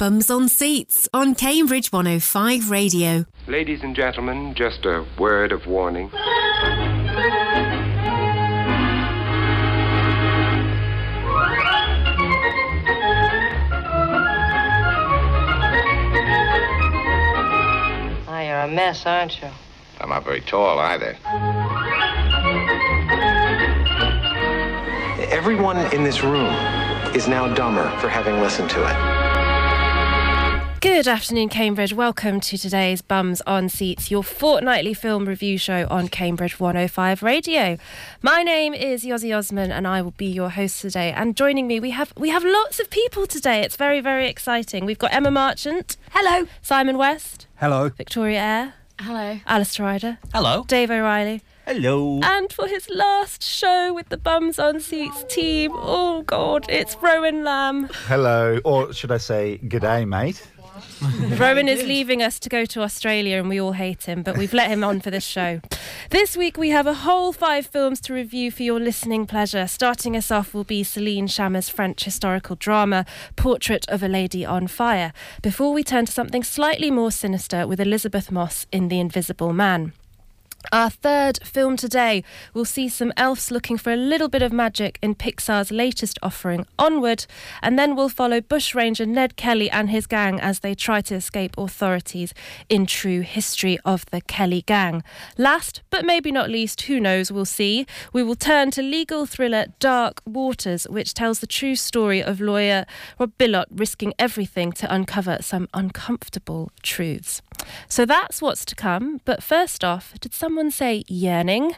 Bums on Seats on Cambridge 105 Radio. Ladies and gentlemen, just a word of warning. Oh, you're a mess, aren't you? I'm not very tall either. Everyone in this room is now dumber for having listened to it. Good afternoon, Cambridge. Welcome to today's Bums on Seats, your fortnightly film review show on Cambridge 105 Radio. My name is Yozzie Osman, and I will be your host today. And joining me, we have we have lots of people today. It's very very exciting. We've got Emma Marchant. Hello. Simon West. Hello. Victoria Ayre. Hello. Alistair Ryder. Hello. Dave O'Reilly. Hello. And for his last show with the Bums on Seats team, oh God, it's Rowan Lamb. Hello. Or should I say, good day, mate? Rowan is leaving us to go to Australia and we all hate him, but we've let him on for this show. This week we have a whole five films to review for your listening pleasure. Starting us off will be Celine Sciamma's French historical drama, Portrait of a Lady on Fire, before we turn to something slightly more sinister with Elisabeth Moss in The Invisible Man. Our third film today will see some elves looking for a little bit of magic in Pixar's latest offering, Onward, and then we'll follow bushranger Ned Kelly and his gang as they try to escape authorities in true history of the Kelly gang. Last, but maybe not least, who knows, we'll see, we will turn to legal thriller Dark Waters, which tells the true story of lawyer Rob Bilott risking everything to uncover some uncomfortable truths. So that's what's to come, but first off, did someone say yearning?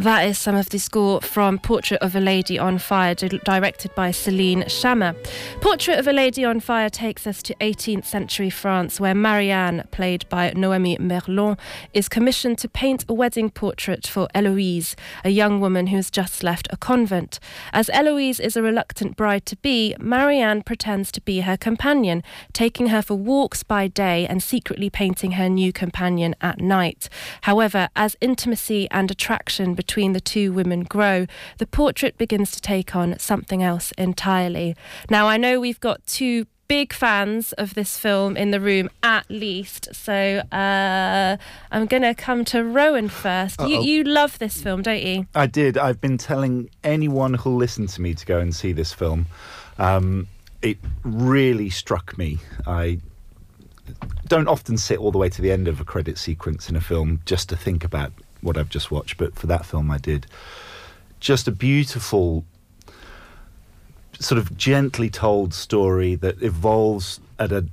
That is some of the score from Portrait of a Lady on Fire, di- directed by Celine Sciamma. Portrait of a Lady on Fire takes us to 18th century France, where Marianne, played by Noémie Merlant, is commissioned to paint a wedding portrait for Eloise, a young woman who has just left a convent. As Eloise is a reluctant bride to be, Marianne pretends to be her companion, taking her for walks by day and secretly painting her new companion at night. However, as intimacy and attraction between the two women grow, the portrait begins to take on something else entirely. Now, I know we've got two big fans of this film in the room at least, so uh, I'm going to come to Rowan 1st You, you love this film, don't you? I did. I've been telling anyone who'll listen to me to go and see this film. Um, it really struck me. I don't often sit all the way to the end of a credit sequence in a film just to think about what I've just watched, but for that film I did. Just a beautiful, sort of gently told story that evolves at a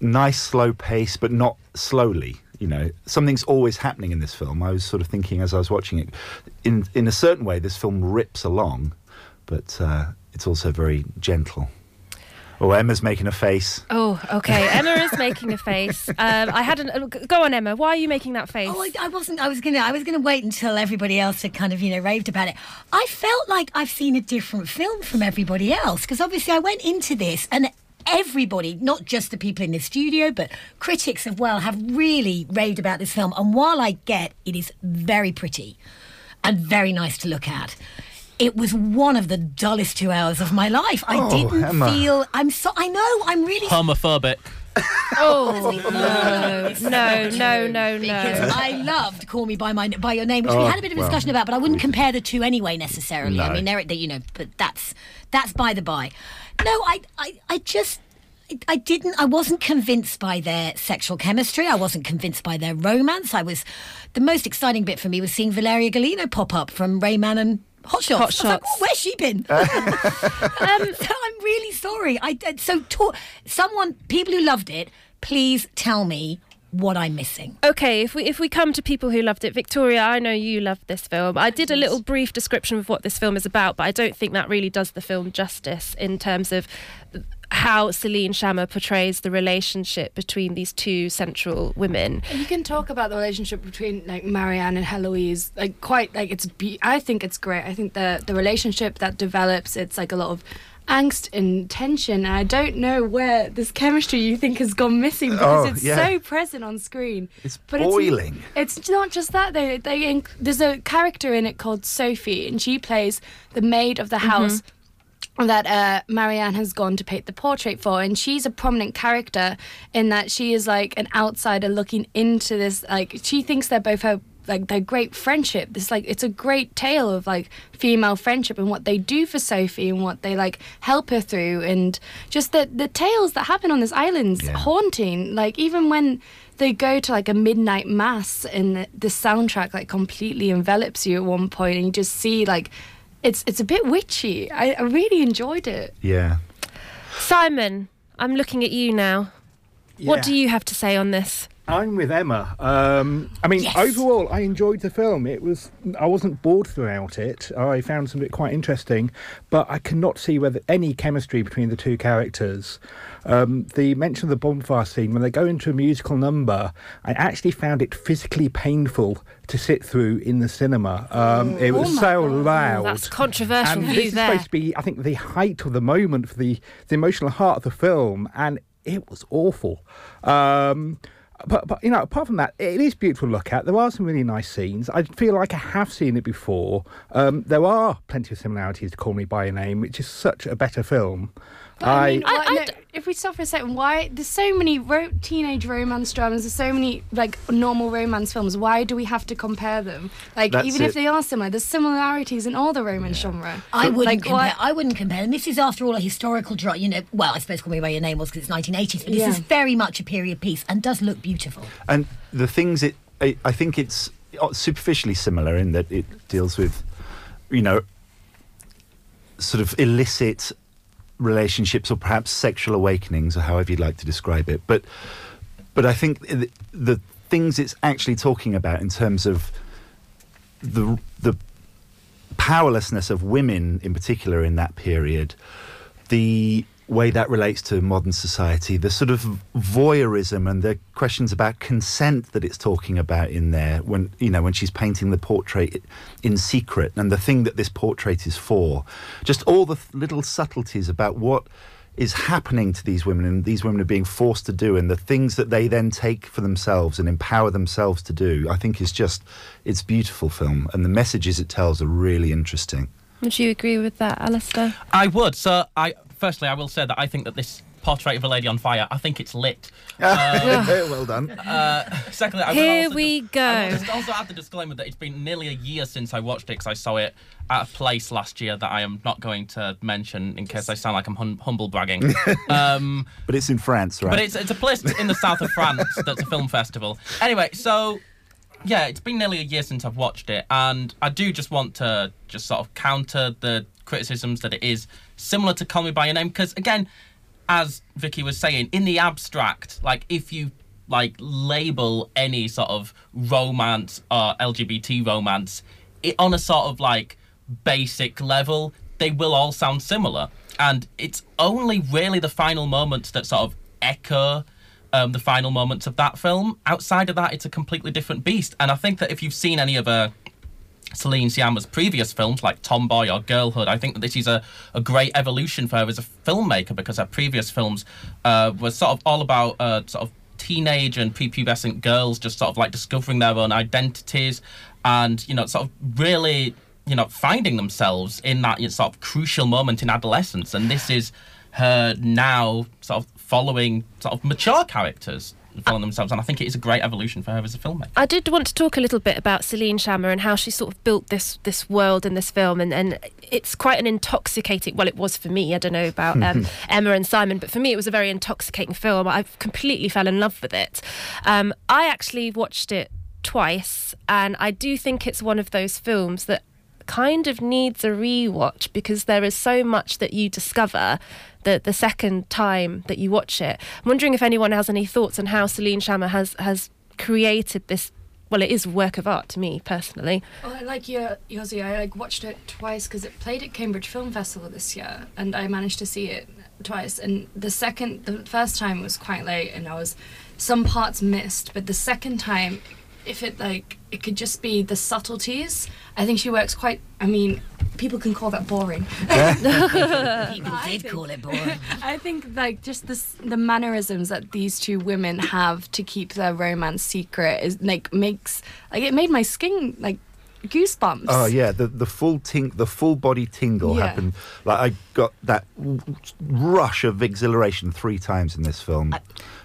nice slow pace, but not slowly. You know, something's always happening in this film. I was sort of thinking as I was watching it, in in a certain way, this film rips along, but uh, it's also very gentle. Oh, Emma's making a face. Oh, okay. Emma is making a face. Um, I hadn't. uh, Go on, Emma. Why are you making that face? Oh, I, I wasn't. I was gonna. I was gonna wait until everybody else had kind of, you know, raved about it. I felt like I've seen a different film from everybody else because obviously I went into this and everybody, not just the people in the studio, but critics as well, have really raved about this film. And while I get it is very pretty and very nice to look at. It was one of the dullest two hours of my life. I Oh, didn't Emma. feel. I'm so. I know. I'm really. homophobic. oh no, no, no, no, because no. I loved "Call Me by My by Your Name," which we Oh, had a bit of a well, discussion about, but I wouldn't compare the two anyway necessarily. I mean, they're they, you know, but that's that's by the by. No, I I, I just. I- I didn't. I wasn't convinced by their sexual chemistry. I wasn't convinced by their romance. I was. The most exciting bit for me was seeing Valeria Golino pop up from Rain Man and Hot Shots. Hot I was like, "Oh, where's she been? um, so I'm really sorry. I so to, someone people who loved it, please tell me what I'm missing. Okay, if we if we come to people who loved it, Victoria, I know you loved this film. I did a little brief description of what this film is about, but I don't think that really does the film justice in terms of how Celine Sciamma portrays the relationship between these two central women. You can talk about the relationship between like Marianne and Heloise, like quite like it's. Be- I think it's great. I think the the relationship that develops, it's like a lot of angst and tension. And I don't know where this chemistry you think has gone missing because Oh, it's yeah. so present on screen. It's But boiling. It's, it's not just that though. They inc- there's a character in it called Sophie, and she plays the maid of the house that uh, Marianne has gone to paint the portrait for, and she's a prominent character in that she is like an outsider looking into this. Like she thinks they're both her like their great friendship. This like it's a great tale of like female friendship and what they do for Sophie and what they like help her through, and just the the tales that happen on this island's Yeah. haunting. Like even when they go to like a midnight mass and the, the soundtrack like completely envelops you at one point and you just see like it's it's a bit witchy i, I really enjoyed it Yeah. Simon, I'm looking at you now. What do you have to say on this? I'm with Emma. Um, I mean, Yes. overall, I enjoyed the film. It was, I wasn't bored throughout it. I found some of it quite interesting, but I cannot see whether any chemistry between the two characters. Um, the mention of the bonfire scene when they go into a musical number, I actually found it physically painful to sit through in the cinema. Um, it was Oh so God. loud. That's a controversial and this is there. supposed to be, I think, the height of the moment for the, the emotional heart of the film, and it was awful. Um, but, but you know, apart from that, it is beautiful to look at. There are some really nice scenes. I feel like I have seen it before. Um, there are plenty of similarities to Call Me by Your Name, which is such a better film. But I, mean, I- why- I no, d- if we stop for a second, why there's so many ro- teenage romance dramas, there's so many like normal romance films. Why do we have to compare them? Like That's even if they are similar, there's similarities in all the romance genre. I wouldn't like, compare. why- I wouldn't compare. And this is, after all, a historical drama. You know, well, I suppose Call Me by Your Name was because it's 1980s, but this Yeah. is very much a period piece and does look beautiful. And the things it, I, I think it's uh, superficially similar in that it deals with, you know, sort of illicit relationships or perhaps sexual awakenings or however you'd like to describe it. But, but I think the, the things it's actually talking about in terms of the the powerlessness of women in particular in that period, the way that relates to modern society, the sort of voyeurism and the questions about consent that it's talking about in there when you know when she's painting the portrait in secret and the thing that this portrait is for, just all the th- little subtleties about what is happening to these women and these women are being forced to do and the things that they then take for themselves and empower themselves to do i think is just it's beautiful film and the messages it tells are really interesting Would you agree with that, Alistair? I would. So, I firstly, I will say that I think that this portrait of a lady on fire, I think it's lit. Uh, well done secondly, I will Here also we just- I will go. just also add the disclaimer that it's been nearly a year since I watched it because I saw it at a place last year that I am not going to mention in case I sound like I'm hum- humble bragging. um, but it's in france right but it's it's a place in the south of France that's a film festival. Anyway, so yeah, it's been nearly a year since I've watched it, and I do just want to just sort of counter the criticisms that it is similar to Call Me by Your Name because again, as Vicky was saying, in the abstract, like if you like label any sort of romance or LGBT romance, it on a sort of like basic level, they will all sound similar. And it's only really the final moments that sort of echo um, the final moments of that film. Outside of that, it's a completely different beast. And I think that if you've seen any of uh, Celine Sciamma's previous films like Tomboy or Girlhood, I think that this is a, a great evolution for her as a filmmaker because her previous films uh, were sort of all about uh, sort of teenage and prepubescent girls just sort of like discovering their own identities and, you know, sort of really, you know, finding themselves in that you know, sort of crucial moment in adolescence. And this is her now sort of following sort of mature characters and following themselves. And I think it is a great evolution for her as a filmmaker. I did want to talk a little bit about Celine Sciamma and how she sort of built this this world in this film, and, and it's quite an intoxicating. Well, it was for me. I don't know about um, Emma and Simon, but for me, it was a very intoxicating film. I completely fell in love with it. Um, I actually watched it twice, and I do think it's one of those films that kind of needs a rewatch because there is so much that you discover the the second time that you watch it. I'm wondering if anyone has any thoughts on how Celine Sciamma has has created this. Well, it is work of art to me personally. Well, I like your Yozzie. I like watched it twice because it played at Cambridge Film Festival this year, and I managed to see it twice. And the second, the first time was quite late, and I was some parts missed. But the second time, if it like it could just be the subtleties. I think she works quite. I mean, people can call that boring. People did call it boring. I think like just this the mannerisms that these two women have to keep their romance secret is like makes like it made my skin like goosebumps. Oh yeah, the the full ting, the full body tingle Yeah. happened. Like I got that rush of exhilaration three times in this film. Uh,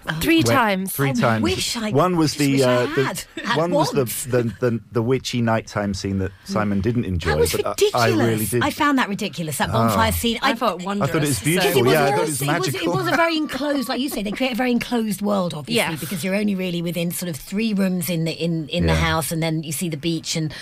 uh, three When- times. Three I times. wish I- one was just the, wish I uh, had the at one was the, the the the witchy nighttime scene that hmm. Simon didn't enjoy. That was but I- ridiculous. I, really did. I found that ridiculous. That oh. bonfire Oh. scene. I thought wondrous. I thought it was beautiful. Because it was, yeah, I also- thought it was it, was, magical. it was a very enclosed, like you say, they create a very enclosed world, obviously, Yes. because you're only really within sort of three rooms in the in, in the house, and then you see the beach, and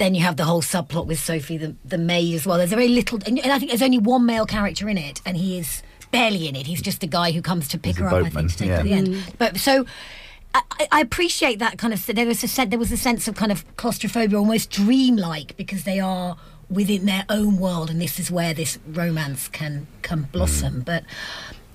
then you have the whole subplot with Sophie, the the maid as well. There's a very little, and, and I think there's only one male character in it, and he is barely in it. He's just the guy who comes to pick He's her up. I boatman, think to take her yeah. at the end. But so. I, I- I appreciate that kind of. There was a sen- there was a sense of kind of claustrophobia, almost dreamlike, because they are within their own world, and this is where this romance can can blossom. Mm. But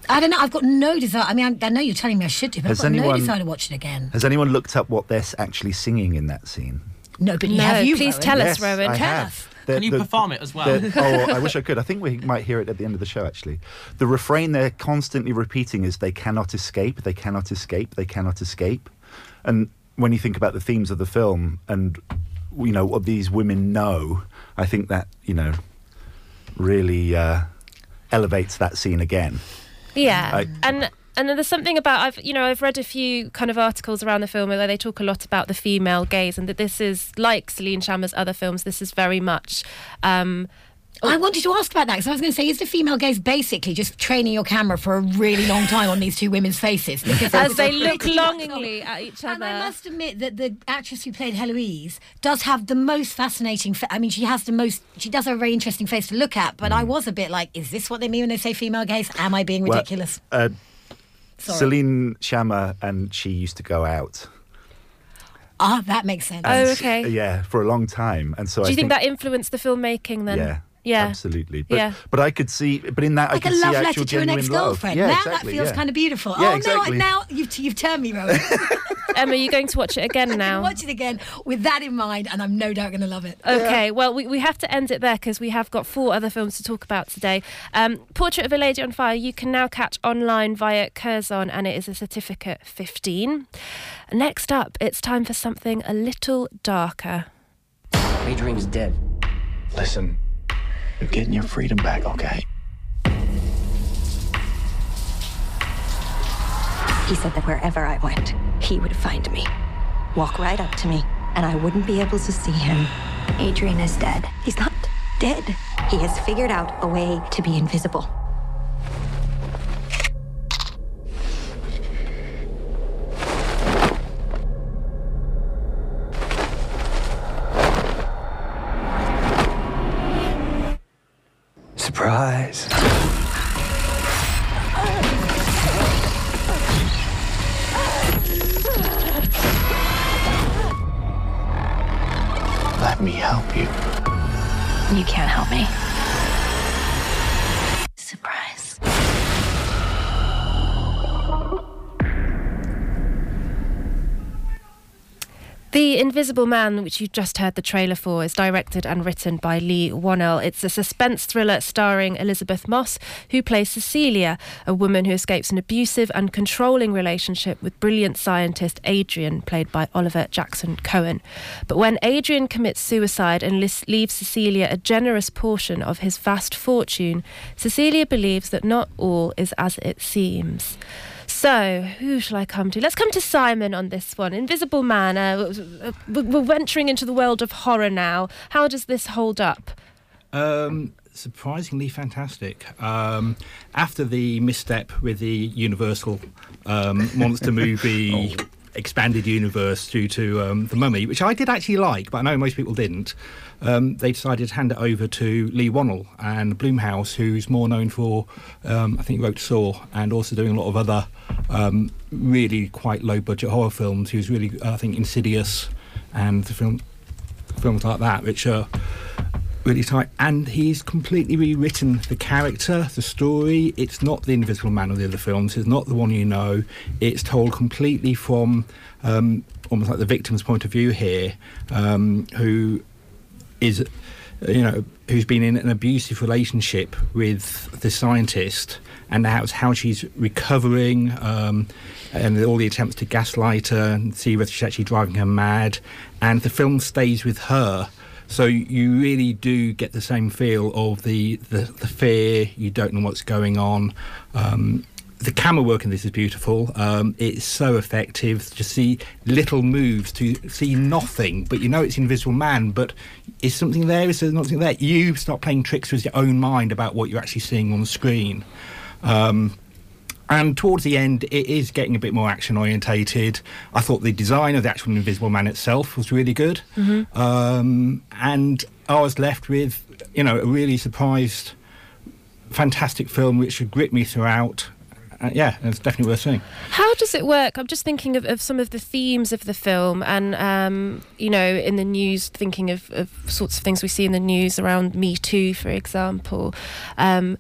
I don't know. I've got no desire. I mean, I, I know you're telling me I should do, but Has I've got no anyone- desire to watch it again. Has anyone looked up what they're actually singing in that scene? No, but No, have you? please Rowan? tell us, yes, Rowan. I Tell have. us. The- Can you the- perform it as well? the- oh, I wish I could. I think we might hear it at the end of the show. Actually, the refrain they're constantly repeating is "They cannot escape. They cannot escape. They cannot escape." And when you think about the themes of the film and you know what these women know, I think that you know really uh, elevates that scene again. Yeah, I- and and then there's something about I've you know I've read a few kind of articles around the film where they talk a lot about the female gaze and that this is like Celine Sciamma's other films. This is very much. Um, I wanted to ask about that because I was going to say, is the female gaze basically just training your camera for a really long time on these two women's faces? Because as they look pretty much longingly at each other. And I must admit that the actress who played Heloise does have the most fascinating. Fa- I mean, she has the most. She does have a very interesting face to look at. But I was a bit like, is this what they mean when they say female gaze? Am I being Well, ridiculous? uh, Sorry. Celine Sciamma and she used to go out. Ah, that makes sense. Oh, okay. Yeah, for a long time, and so Do I you think that influenced the filmmaking then? Yeah. Yeah. Absolutely. But, Yeah. but I could see, but in that like I a could see love actual letter to an ex-girlfriend. love. Yeah, now exactly, that feels yeah. kind of beautiful. Yeah, oh exactly. no! Now you've you've turned me, Rowan. Emma, you're going to watch it again now. Watch it again with that in mind, and I'm no doubt going to love it. Okay, well, we, we have to end it there because we have got four other films to talk about today. Um, Portrait of a Lady on Fire, you can now catch online via Curzon, and it is a certificate 15. Next up, it's time for something a little darker. Adrian's dead. Listen, you're getting your freedom back, okay? He said that wherever I went, he would find me, walk right up to me, and I wouldn't be able to see him. Adrian is dead. He's not dead. He has figured out a way to be invisible. Surprise. Let me help you. You can't help me. The Invisible Man, which you just heard the trailer for, is directed and written by Leigh Whannell. It's a suspense thriller starring Elizabeth Moss, who plays Cecilia, a woman who escapes an abusive and controlling relationship with brilliant scientist Adrian, played by Oliver Jackson Cohen. But when Adrian commits suicide and leaves Cecilia a generous portion of his vast fortune, Cecilia believes that not all is as it seems. So, who shall I come to? Let's come to Simon on this one. Invisible Man. Uh, we're venturing into the world of horror now. How does this hold up? Um, surprisingly fantastic. Um, after the misstep with the Universal um, monster movie expanded universe due to um, the Mummy, which I did actually like, but I know most people didn't. Um, they decided to hand it over to Leigh Whannell and Blumhouse, who's more known for, um, I think, he wrote Saw and also doing a lot of other um, really quite low budget horror films. He was really, uh, I think, Insidious and the film films like that, which are really tight. And he's completely rewritten the character, the story. It's not the Invisible Man of the other films. It's not the one you know. It's told completely from um, almost like the victim's point of view here, um, who is, you know, who's been in an abusive relationship with the scientist, and it's how she's recovering, um, and all the attempts to gaslight her and see whether she's actually driving her mad, and the film stays with her. So you really do get the same feel of the the, the fear. You don't know what's going on. Um, the camera work in this is beautiful. Um, it's so effective to see little moves, to see nothing, but you know it's Invisible Man. But is something there? Is there nothing there? You start playing tricks with your own mind about what you're actually seeing on the screen. Um, and towards the end, it is getting a bit more action orientated. I thought the design of the actual Invisible Man itself was really good. Mm-hmm. Um, and I was left with, you know, a really surprised, fantastic film which would grip me throughout. Uh, yeah, it's definitely worth seeing. How does it work? I'm just thinking of, of some of the themes of the film, and um, you know, in the news, thinking of, of sorts of things we see in the news around Me Too, for example. Um,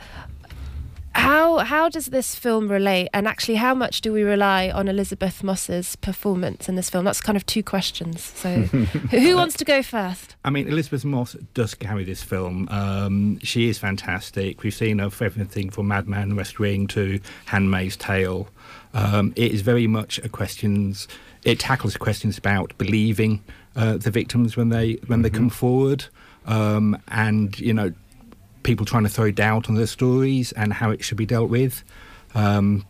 how how does this film relate, and actually, how much do we rely on Elisabeth Moss's performance in this film? That's kind of two questions. So, who wants to go first? I mean, Elisabeth Moss does carry this film. Um, she is fantastic. We've seen her for everything from Mad Men, West Wing to Handmaid's Tale. Um, it is very much a questions. It tackles questions about believing uh, the victims when they when they come forward, um, and you know, people trying to throw doubt on their stories and how it should be dealt with. Um,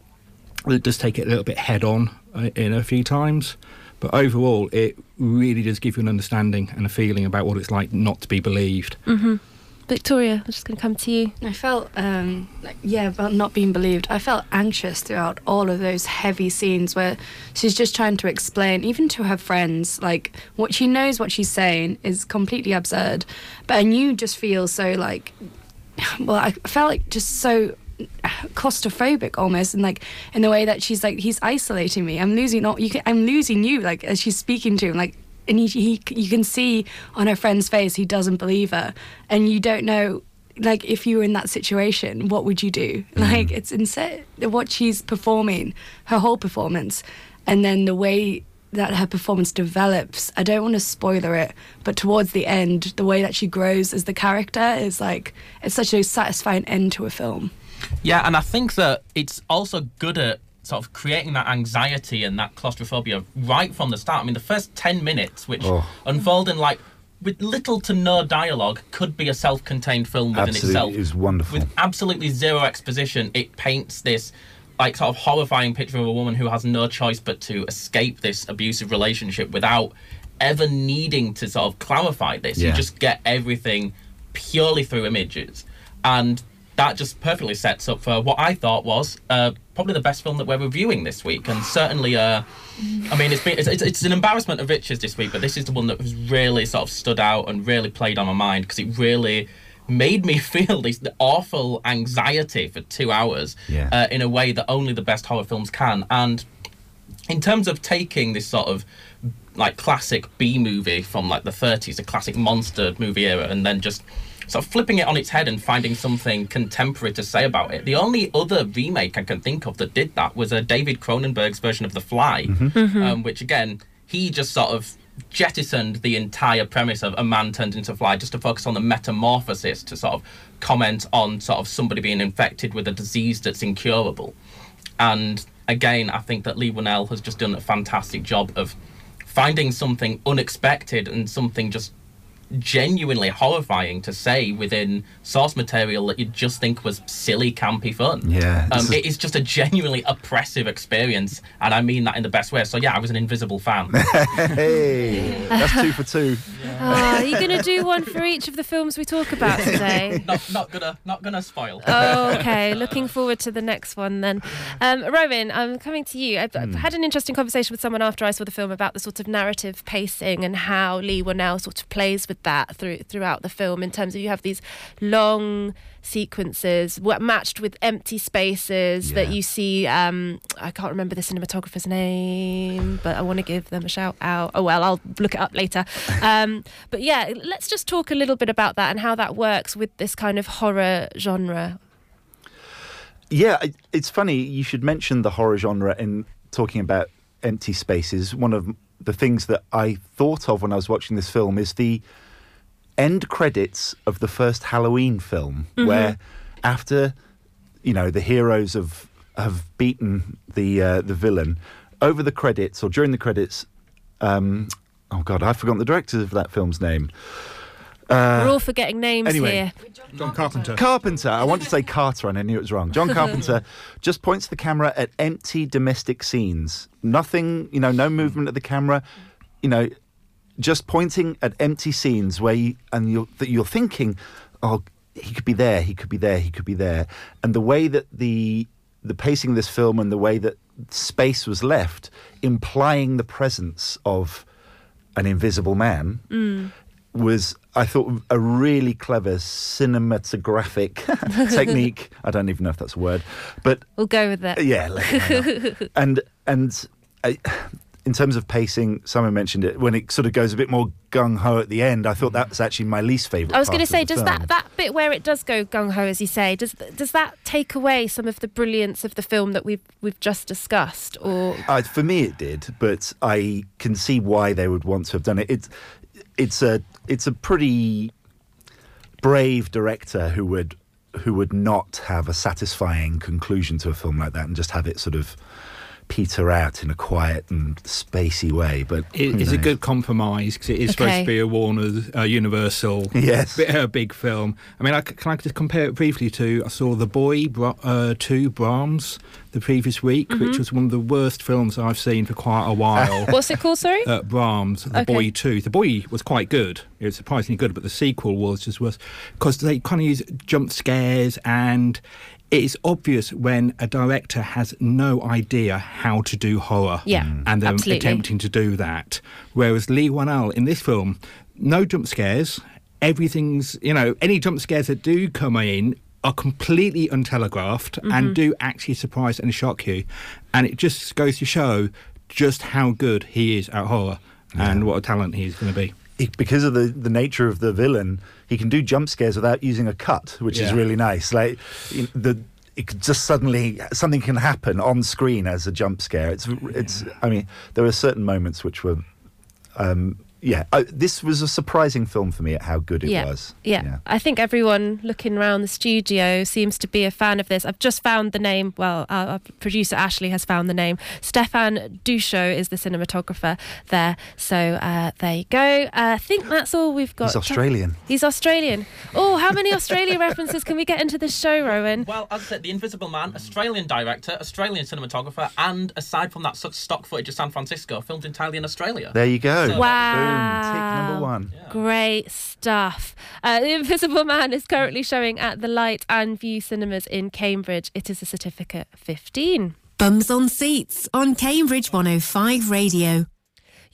it does take it a little bit head on uh, in a few times, but overall, it really does give you an understanding and a feeling about what it's like not to be believed. hmm Victoria, I'm just going to come to you. I felt, um, like, yeah, about not being believed. I felt anxious throughout all of those heavy scenes where she's just trying to explain, even to her friends, like what she knows what she's saying is completely absurd. But and you just feel so like, well, I felt like just so claustrophobic almost and like in the way that she's like he's isolating me. I'm losing all you can, i'm losing you like as she's speaking to him like and he, he you can see on her friend's face he doesn't believe her. And you don't know like if you were in that situation what would you do? Mm-hmm. Like it's insane what she's performing her whole performance and then the way that her performance develops i don't want to spoiler it but towards the end the way that she grows as the character is like it's such a satisfying end to a film Yeah, and I think that it's also good at sort of creating that anxiety and that claustrophobia right from the start. I mean, the first 10 minutes, which Oh. unfold in like with little to no dialogue, could be a self contained film within Absolutely, itself. it was wonderful. With absolutely zero exposition, it paints this like sort of horrifying picture of a woman who has no choice but to escape this abusive relationship without ever needing to sort of clarify this. You just get everything purely through images. And that just perfectly sets up for what I thought was uh, probably the best film that we're reviewing this week, and certainly, uh, I mean, it's been it's, it's, it's an embarrassment of riches this week, but this is the one that has really sort of stood out and really played on my mind because it really made me feel this awful anxiety for two hours Yeah. uh, in a way that only the best horror films can, and in terms of taking this sort of like classic B movie from like the 30s, a classic monster movie era, and then just sort of flipping it on its head and finding something contemporary to say about it. The only other remake I can think of that did that was a David Cronenberg's version of The Fly, um, which again he just sort of jettisoned the entire premise of a man turned into a fly just to focus on the metamorphosis to sort of comment on sort of somebody being infected with a disease that's incurable. And again, I think that Leigh Whannell has just done a fantastic job of finding something unexpected and something just genuinely horrifying to say within source material that you'd just think was silly, campy fun. Yeah, Um, is- it is just a genuinely oppressive experience, and I mean that in the best way. So, yeah, I was an invisible fan. hey, that's two for two. Oh, are you going to do one for each of the films we talk about today? not, not gonna, not gonna spoil. Oh, okay. Looking forward to the next one then. Um, Rowan, I'm coming to you. I've, I've had an interesting conversation with someone after I saw the film about the sort of narrative pacing and how Leigh Whannell sort of plays with that through, throughout the film in terms of you have these long sequences what matched with empty spaces that you see um i can't remember the cinematographer's name but i want to give them a shout out. Oh well i'll look it up later. Um but yeah let's just talk a little bit about that and how that works with this kind of horror genre. Yeah, it's funny you should mention the horror genre in talking about empty spaces. One of the things that I thought of when I was watching this film is the end credits of the first Halloween film, Mhm. where after you know the heroes have have beaten the uh, the villain, over the credits or during the credits. Um, oh God, I've forgotten the director of that film's name. Uh, we're all forgetting names anyway. here John Carpenter. Carpenter. I wanted to say Carter, and I knew it was wrong. John Carpenter just points the camera at empty domestic scenes. Nothing, you know, no movement of the camera. You know, just pointing at empty scenes where you and you're that you're thinking, oh, he could be there, he could be there, he could be there, and the way that the the pacing of this film and the way that space was left, implying the presence of an invisible man Mm. was I thought a really clever cinematographic technique. I don't even know if that's a word, but we'll go with that yeah, and and I, in terms of pacing, someone mentioned it when it sort of goes a bit more gung ho at the end. I thought that was actually my least favorite. I was going to say, does that, that bit where it does go gung ho, as you say, does does that take away some of the brilliance of the film that we've we've just discussed, or Uh, for me, it did, but I can see why they would want to have done it. It's it's a it's a pretty brave director who would who would not have a satisfying conclusion to a film like that and just have it sort of peter out in a quiet and spacey way. But It, who it's a good compromise because it is supposed to be a Warner uh, Universal, Yes. bit, a big film. I mean, I c can I just compare it briefly to I saw The Boy Bra- uh, two Brahms the previous week, which Mhm. was one of the worst films I've seen for quite a while. what's it called? Sorry, Uh, Brahms, The Okay. Boy 2. The Boy was quite good. It was surprisingly good, but the sequel was just worse because they kind of use jump scares and it's obvious when a director has no idea how to do horror. Yeah, Mm. And they're absolutely. attempting to do that. Whereas Leigh Whannell in this film, no jump scares. Everything's, you know, any jump scares that do come in are completely untelegraphed Mhm. and do actually surprise and shock you. And it just goes to show just how good he is at horror and what a talent he's going to be. He- because of the, the nature of the villain, he can do jump scares without using a cut, which is really nice. Like the it could just suddenly something can happen on screen as a jump scare. It's it's. I mean, there were certain moments which were, um, yeah. I, this was a surprising film for me at how good it yeah. was. Yeah. I think everyone looking around the studio seems to be a fan of this. I've just found the name. Well, our, our producer Ashley has found the name. Stefan Duscio is the cinematographer there. So uh, there you go. Uh, I think that's all we've got. He's Australian. He's Australian. Oh, how many Australia references can we get into this show, Rowan? Well, as I said, The Invisible Man, Australian director, Australian cinematographer, and aside from that such stock footage of San Francisco, filmed entirely in Australia. There you go. So- Wow. Boom. Tick number one. Great stuff. Uh, the Invisible Man is currently showing at the Light and Vue cinemas in Cambridge. It is a certificate 15. Bums on Seats on Cambridge 105 Radio.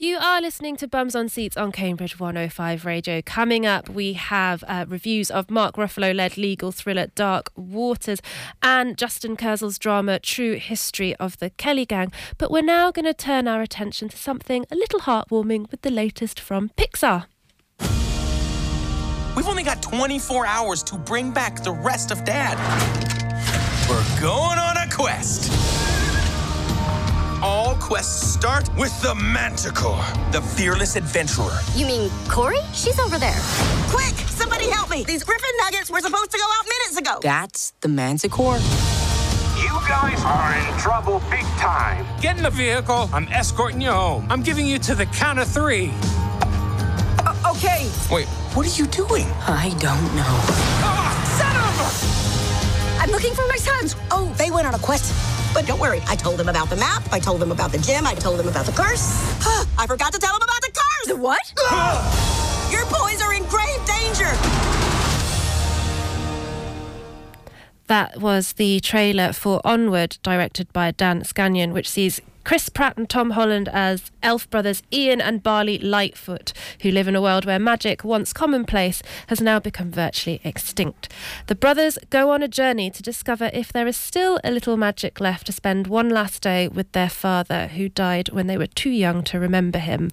You are listening to Bums on Seats on Cambridge 105 Radio. Coming up, we have uh, reviews of Mark Ruffalo led legal thriller Dark Waters and Justin Kurzel's drama True History of the Kelly Gang. But we're now going to turn our attention to something a little heartwarming with the latest from Pixar. We've only got 24 hours to bring back the rest of Dad. We're going on a quest. All quests start with the Manticore, the fearless adventurer. You mean Corey? She's over there. Quick! Somebody help me! These Griffin nuggets were supposed to go out minutes ago! That's the Manticore. You guys are in trouble big time. Get in the vehicle. I'm escorting you home. I'm giving you to the count of three. Uh, okay. Wait, what are you doing? I don't know. Ah! I'm looking for my sons. Oh, they went on a quest. But don't worry, I told them about the map, I told them about the gym, I told them about the cars. I forgot to tell them about the cars! The what? Your boys are in grave danger! That was the trailer for Onward, directed by Dan Scanlon, which sees Chris Pratt and Tom Holland as elf brothers Ian and Barley Lightfoot, who live in a world where magic, once commonplace, has now become virtually extinct. The brothers go on a journey to discover if there is still a little magic left to spend one last day with their father, who died when they were too young to remember him.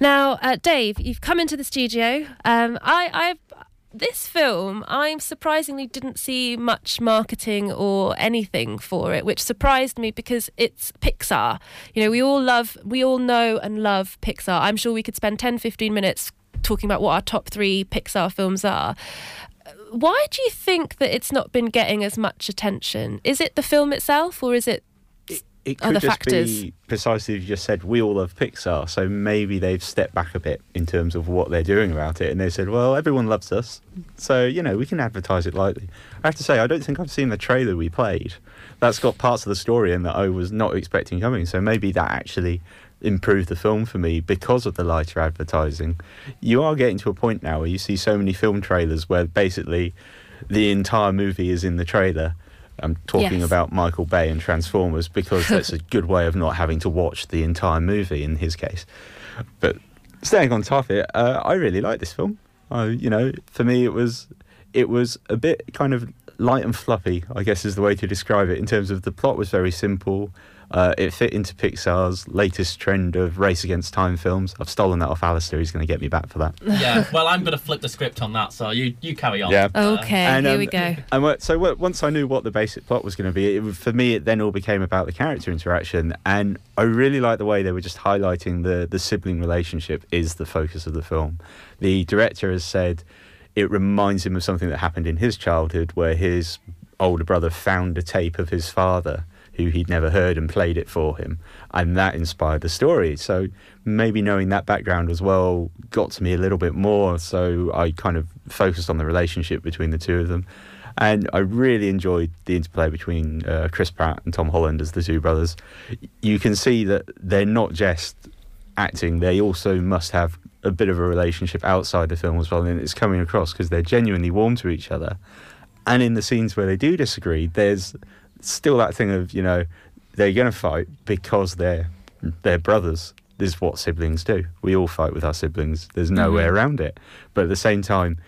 Now, uh, Dave, you've come into the studio. Um, I, I've this film, I surprisingly didn't see much marketing or anything for it, which surprised me because it's Pixar. You know, we all love, we all know and love Pixar. I'm sure we could spend 10, 15 minutes talking about what our top three Pixar films are. Why do you think that it's not been getting as much attention? Is it the film itself or is it it could other just factors? be precisely as you just said. We all love Pixar, so maybe they've stepped back a bit in terms of what they're doing about it, and they said, "Well, everyone loves us, so you know we can advertise it lightly." I have to say, I don't think I've seen the trailer we played. That's got parts of the story in that I was not expecting coming, so maybe that actually improved the film for me because of the lighter advertising. You are getting to a point now where you see so many film trailers where basically the entire movie is in the trailer. I'm talking Yes. about Michael Bay and Transformers because that's a good way of not having to watch the entire movie in his case. But staying on top of it, uh, I really like this film. Uh, you know, for me, it was it was a bit kind of light and fluffy, I guess is the way to describe it. In terms of the plot was very simple. Uh, it fit into Pixar's latest trend of race against time films. I've stolen that off Alistair. He's going to get me back for that. yeah, well, I'm going to flip the script on that, so you, you carry on. Yeah. Okay, And, here um, we go. And so once I knew what the basic plot was going to be, it, for me, it then all became about the character interaction. And I really like the way they were just highlighting the the sibling relationship is the focus of the film. The director has said it reminds him of something that happened in his childhood, where his older brother found a tape of his father who he'd never heard and played it for him. And that inspired the story. So maybe knowing that background as well got to me a little bit more. So i kind of focused on the relationship between the two of them. And i really enjoyed the interplay between uh, chris pratt and tom holland as the two brothers. You can see that they're not just acting they also must have a bit of a relationship outside the film as well. And it's coming across because they're genuinely warm to each other. And in the scenes where they do disagree, there's still that thing of you know they're going to fight because they're they're brothers. This is what siblings do. We all fight with our siblings. There's no way Mhm. around it. But at the same time,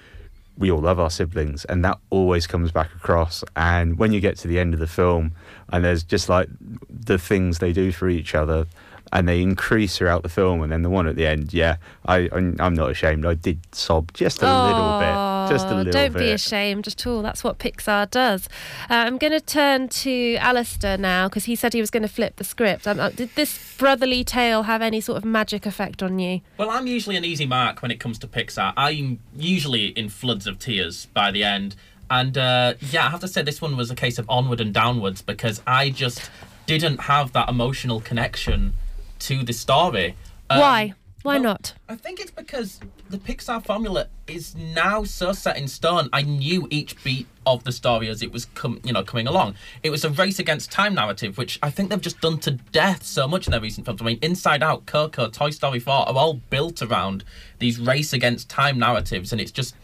we all love our siblings, and that always comes back across. And when you get to the end of the film, and there's just like the things they do for each other, and they increase throughout the film, and then the one at the end, yeah, I I'm, I'm not ashamed. I did sob just a little bit, just a Oh, little don't bit. be ashamed at all. That's what Pixar does. Uh, I'm going to turn to Alistair now because he said he was going to flip the script. Um, uh, did this brotherly tale have any sort of magic effect on you? Well, I'm usually an easy mark when it comes to Pixar. I'm usually in floods of tears by the end. And uh, yeah, I have to say this one was a case of onward and downwards because I just didn't have that emotional connection to the story. Um, Why? Why not? I think it's because the Pixar formula is now so set in stone. I knew each beat of the story as it was com- you know coming along. It was a race against time narrative, which I think they've just done to death so much in their recent films. I mean, Inside Out, Coco, Toy Story 4 are all built around these race against time narratives, and it's just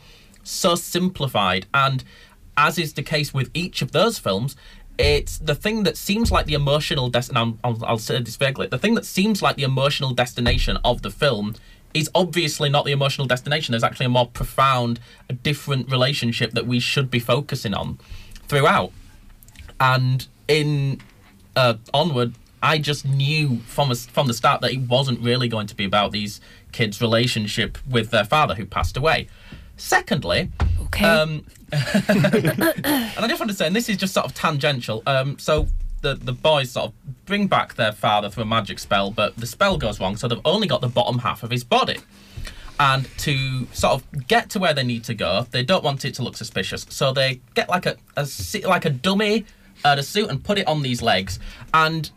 so simplified. And as is the case with each of those films, it's the thing that seems like the emotional destination. I'll, I'll say this vaguely. The thing that seems like the emotional destination of the film is obviously not the emotional destination. There's actually a more profound, a different relationship that we should be focusing on throughout. And in uh, onward, I just knew from a, from the start that it wasn't really going to be about these kids' relationship with their father who passed away. Secondly, okay. um, and I just want to say, and this is just sort of tangential. Um, so the the boys sort of bring back their father through a magic spell, but the spell goes wrong, so they've only got the bottom half of his body. And to sort of get to where they need to go, they don't want it to look suspicious, so they get like a, a like a dummy uh, a suit and put it on these legs. And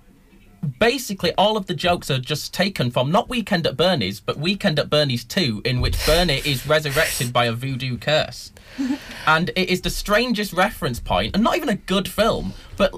basically all of the jokes are just taken from not Weekend at Bernie's, but Weekend at Bernie's 2, in which Bernie is resurrected by a voodoo curse. And it is the strangest reference point, and not even a good film, but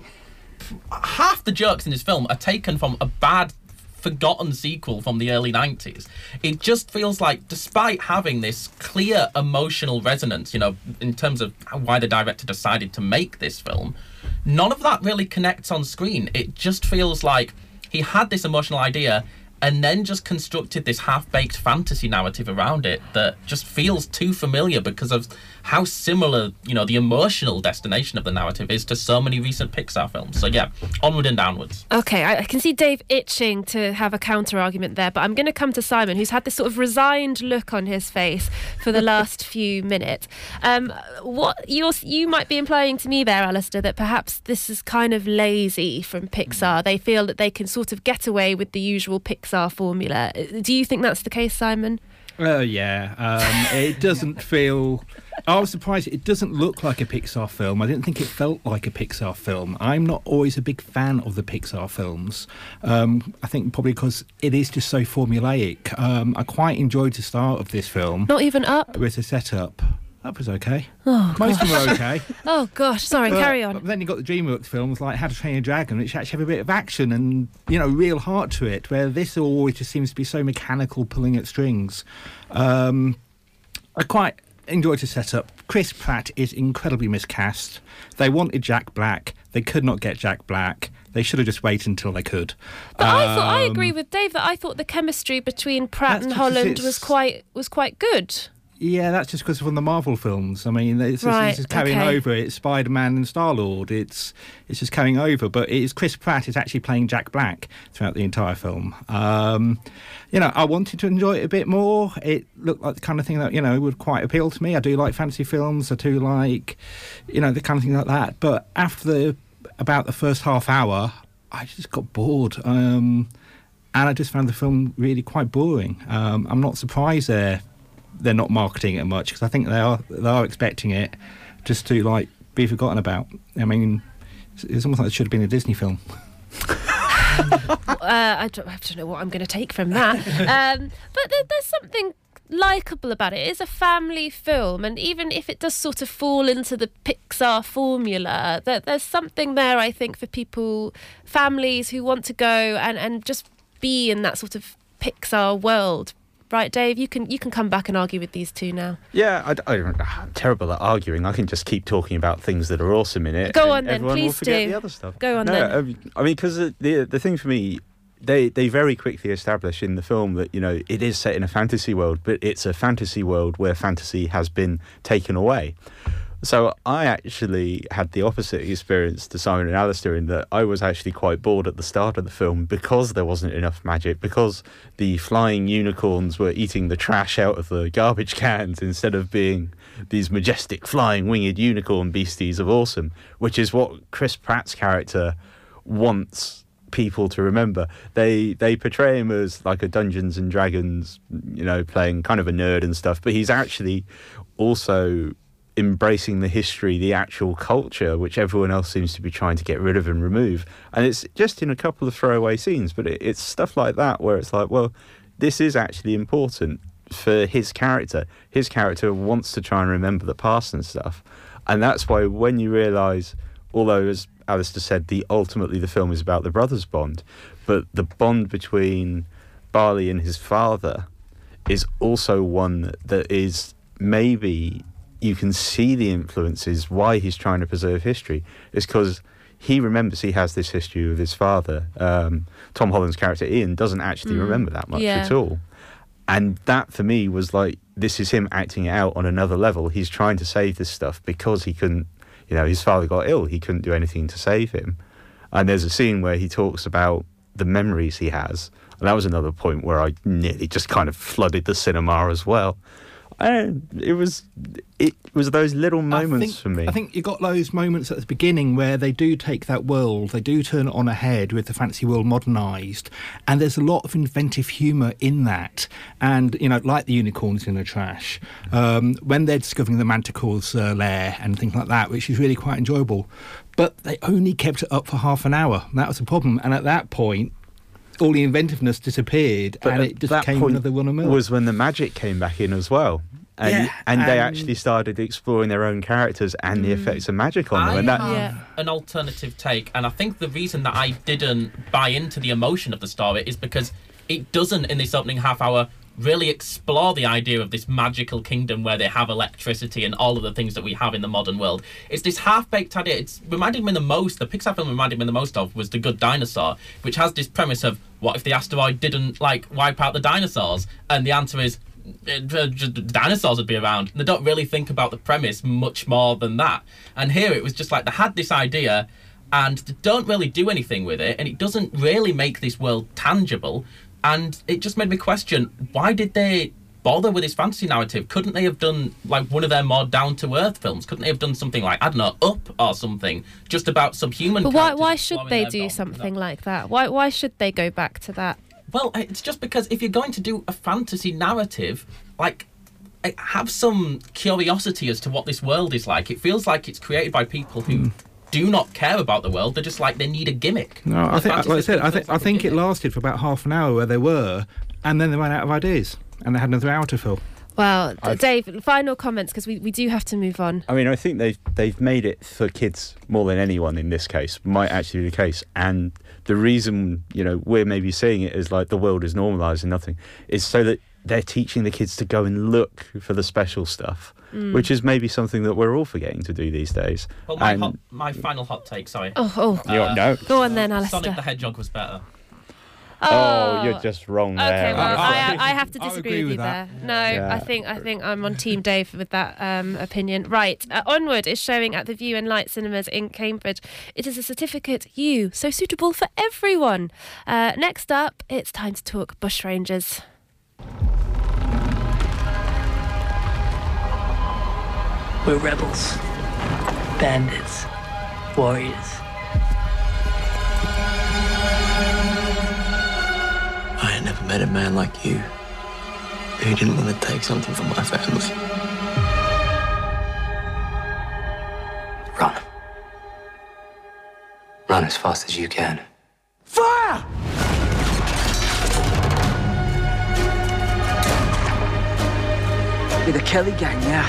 half the jokes in this film are taken from a bad forgotten sequel from the early 90s. It just feels like, despite having this clear emotional resonance, you know, in terms of why the director decided to make this film, none of that really connects on screen. It just feels like he had this emotional idea and then just constructed this half-baked fantasy narrative around it that just feels too familiar because of how similar you know the emotional destination of the narrative is to so many recent pixar films so yeah onward and downwards Okay, I, I can see Dave itching to have a counter argument there, but I'm going to come to Simon, who's had this sort of resigned look on his face for the last few minutes. Um, what you you might be implying to me there, Alistair, that perhaps this is kind of lazy from Pixar. They feel that they can sort of get away with the usual Pixar formula. Do you think that's the case, Simon? Oh yeah, um, it doesn't feel. I was surprised. It doesn't look like a Pixar film. I didn't think it felt like a Pixar film. I'm not always a big fan of the Pixar films. Um, I think probably because it is just so formulaic. Um, I quite enjoyed the start of this film. Not even up. With the setup. That was okay. Oh, Most of them were okay. Oh gosh, sorry. But- carry on. But then you got the DreamWorks films like How to Train Your Dragon, which actually have a bit of action and you know real heart to it. Where this always just seems to be so mechanical, pulling at strings. Um, I quite enjoyed the setup. Chris Pratt is incredibly miscast. They wanted Jack Black. They could not get Jack Black. They should have just waited until they could. But I thought I Um, agree with Dave that I thought the chemistry between Pratt and Holland was quite was quite good. Yeah, that's just because from the Marvel films. I mean, it's, Right, it's just carrying okay. over. It's Spider Man and Star Lord. It's it's just carrying over. But it is Chris Pratt is actually playing Jack Black throughout the entire film. Um, you know, I wanted to enjoy it a bit more. It looked like the kind of thing that you know would quite appeal to me. I do like fantasy films. I do like, you know, the kind of thing like that. But after the, about the first half hour, I just got bored. Um, and I just found the film really quite boring. Um, I'm not surprised they're they're not marketing it much because I think they are they are expecting it just to like be forgotten about. I mean, it's, it's almost like it should have been a Disney film. uh, I, don't, I don't know what I'm going to take from that. um, but there, there's something likable about it. It is a family film, and even if it does sort of fall into the Pixar formula, there, there's something there, I think, for people, families who want to go and, and just be in that sort of Pixar world. Right, Dave, you can you can come back and argue with these two now. Yeah, I, don't- I'm terrible at arguing. I can just keep talking about things that are awesome in it. Go on then, everyone will please forget do. The other stuff. Go on no, then. um, I mean, because the, the the thing for me, they they very quickly establish in the film that you know it is set in a fantasy world, but it's a fantasy world where fantasy has been taken away. So I actually had the opposite experience to Simon and Alistair in that I was actually quite bored at the start of the film because there wasn't enough magic, because the flying unicorns were eating the trash out of the garbage cans instead of being these majestic flying winged unicorn beasties of awesome, which is what Chris Pratt's character wants people to remember. They they portray him as like a Dungeons and Dragons, you know, playing kind of a nerd and stuff, but he's actually also embracing the history, the actual culture, which everyone else seems to be trying to get rid of and remove. And it's just in a couple of throwaway scenes, but it, it's stuff like that where it's like, well, this is actually important for his character. His character wants to try and remember the past and stuff. And that's why when you realise, although as Alistair said, the ultimately the film is about the brothers' bond, but the bond between Barley and his father is also one that, that is maybe you can see the influences why he's trying to preserve history is because he remembers he has this history with his father. Um, Tom Holland's character Ian doesn't actually Mm. remember that much Yeah. at all. And that for me was like, this is him acting it out on another level. He's trying to save this stuff because he couldn't, you know, his father got ill. He couldn't do anything to save him. And there's a scene where he talks about the memories he has. And that was another point where I nearly just kind of flooded the cinema as well. And it was it was those little moments think, for me. I think you got those moments at the beginning where they do take that world, they do turn it on a head with the fantasy world modernised, and there's a lot of inventive humour in that. And you know, like the unicorns in the trash, um, when they're discovering the manticore's uh, lair and things like that, which is really quite enjoyable. But they only kept it up for half an hour. That was the problem. And at that point, all the inventiveness disappeared, But and it just that came point another one of milk. was when the magic came back in as well. And, Yeah, and they actually started exploring their own characters and the mm. effects of magic on them. I And that, have an alternative take, and I think the reason that I didn't buy into the emotion of the story is because it doesn't, in this opening half hour, really explore the idea of this magical kingdom where they have electricity and all of the things that we have in the modern world. It's this half-baked idea. It's reminded me the most. The Pixar film reminded me the most of was The Good Dinosaur, which has this premise of what if the asteroid didn't like wipe out the dinosaurs, and the answer is uh, dinosaurs would be around. They don't really think about the premise much more than that. And here it was just like they had this idea and they don't really do anything with it, and it doesn't really make this world tangible. And it just made me question why did they bother with this fantasy narrative? Couldn't they have done like one of their more down to earth films? Couldn't they have done something like, I don't know, Up or something, just about subhuman But why, why should they do bond? something like that? Why, why should they go back to that? Well, it's just because if you're going to do a fantasy narrative, like have some curiosity as to what this world is like. It feels like it's created by people who hmm. Do not care about the world. They're just like they need a gimmick. No, I think, like I said, I think are I think it lasted for about half an hour where they were, and then they ran out of ideas, and they had another hour to fill. Well, I've- Dave, final comments because we, we do have to move on. I mean, I think they've they've made it for kids more than anyone in this case. Might actually be the case, and the reason you know we're maybe seeing it as like the world is normalised and nothing is so that they're teaching the kids to go and look for the special stuff, Mm. which is maybe something that we're all forgetting to do these days. Well, my, and hot, my final hot take, sorry. Oh, oh. You don't. Go on then, Alistair. Sonic the Hedgehog was better. oh, you're just wrong there. Okay, well, I'm I, I have to disagree with, with you that. there. No, Yeah. I think I think I'm on Team Dave with that um, opinion. Right, uh, Onward is showing at the Vue and Light Cinemas in Cambridge. It is a certificate U, so suitable for everyone. Uh, next up, it's time to talk bushrangers. We're rebels, bandits, warriors. I ain't never met a man like you who didn't want to take something from my family. Run. Run as fast as you can. Fire! You're the Kelly gang now.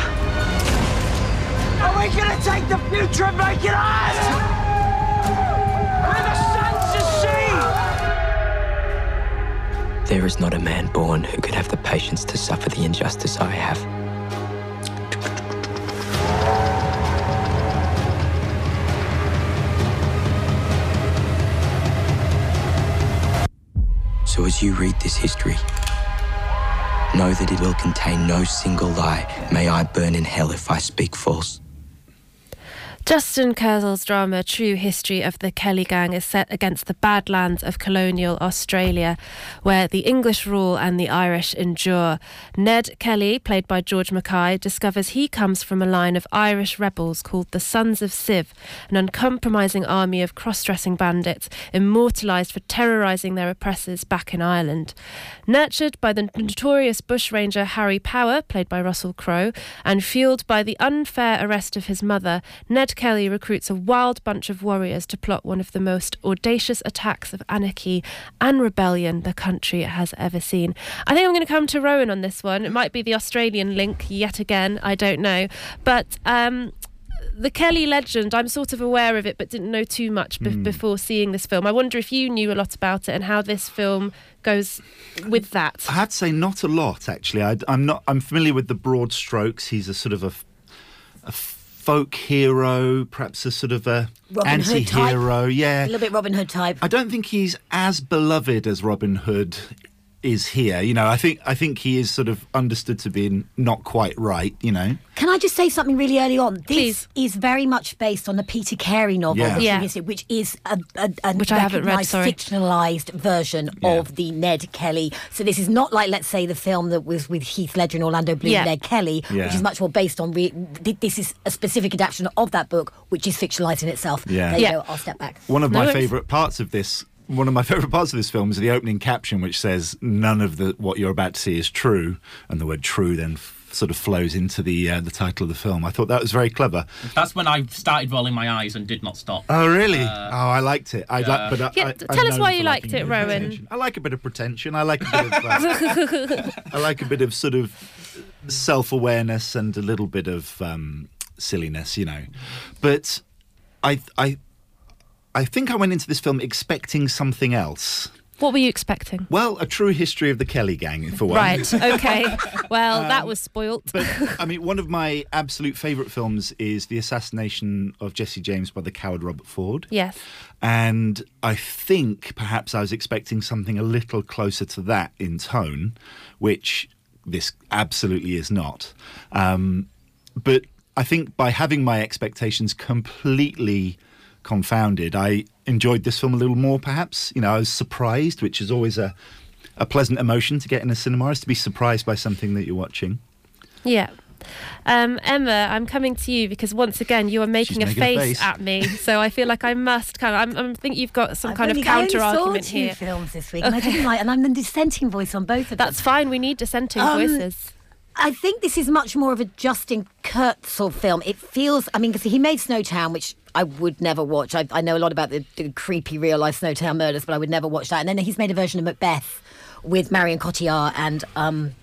Are we gonna take the future and make it ours? We're the sons to see! There is not a man born who could have the patience to suffer the injustice I have. So as you read this history, know that it will contain no single lie. May I burn in hell if I speak false. Justin Kurzel's drama True History of the Kelly Gang is set against the badlands of colonial Australia, where the English rule and the Irish endure. Ned Kelly, played by George Mackay, discovers he comes from a line of Irish rebels called the Sons of Sieve, an uncompromising army of cross dressing bandits immortalised for terrorising their oppressors back in Ireland. Nurtured by the notorious bushranger Harry Power, played by Russell Crowe, and fueled by the unfair arrest of his mother, Ned Kelly recruits a wild bunch of warriors to plot one of the most audacious attacks of anarchy and rebellion the country has ever seen. I think I'm going to come to Rowan on this one. It might be the Australian link yet again, I don't know. But um, the Kelly legend, I'm sort of aware of it, but didn't know too much Hmm. before seeing this film. I wonder if you knew a lot about it and how this film goes with that. I had to say not a lot actually. I, am not. I'm familiar with the broad strokes. He's a sort of a, a folk hero, perhaps a sort of a Robin anti-hero. Yeah, a little bit Robin Hood type. I don't think he's as beloved as Robin Hood is here. You know, I think I think he is sort of understood to be not quite right. You know, Can I just say something really early on? This is very much based on the Peter Carey novel, Yeah. The Yeah. King is which is a, a, a Which I haven't read, recognised sorry. fictionalised version of the Ned Kelly. So this is not like, let's say, the film that was with Heath Ledger and Orlando Bloom, Yeah. Ned Kelly, Yeah. which is much more based on. Re- th- this is a specific adaptation of that book, which is fictionalised in itself. Yeah. There you Yeah. go. I'll step back. one of No my worries. favourite parts of this. One of my favourite parts of this film is the opening caption, which says, "None of the what you're about to see is true," and the word "true" then f- sort of flows into the uh, the title of the film. I thought that was very clever. That's when I started rolling my eyes and did not stop. Oh, really? Uh, oh, I liked it. I yeah. like, but I, Yeah, I, t- I'm tell us why you liked it, a Rowan. pretension. I like a bit of pretension. I like a bit of. Uh, I like a bit of sort of self awareness and a little bit of um, silliness, you know. But I, I, I think I went into this film expecting something else. What were you expecting? Well, a true history of the Kelly gang, for one. Right. Okay. Well, that Um, was spoilt. But I mean, one of my absolute favourite films is the assassination of Jesse James by the coward Robert Ford. yes. And I think perhaps I was expecting something a little closer to that in tone, which this absolutely is not. Um, but I think by having my expectations completely confounded, I enjoyed this film a little more, perhaps. You know, I was surprised, which is always a, a pleasant emotion to get in a cinema, is to be surprised by something that you're watching. Yeah. Um, Emma, I'm coming to you because once again you are making, a, making a face face. at me, so I feel like I must kind of. I'm, I think you've got some I've kind only- of counter I only argument saw two here. films this week, and I didn't like, and I'm the dissenting voice on both of them. That's fine. We need dissenting Um, voices. I think this is much more of a Justin Kurzel film. It feels, I mean, because he made Snowtown, which I would never watch. I, I know a lot about the, the creepy real life Snowtown murders, but I would never watch that. And then he's made a version of Macbeth with Marion Cotillard and. Um,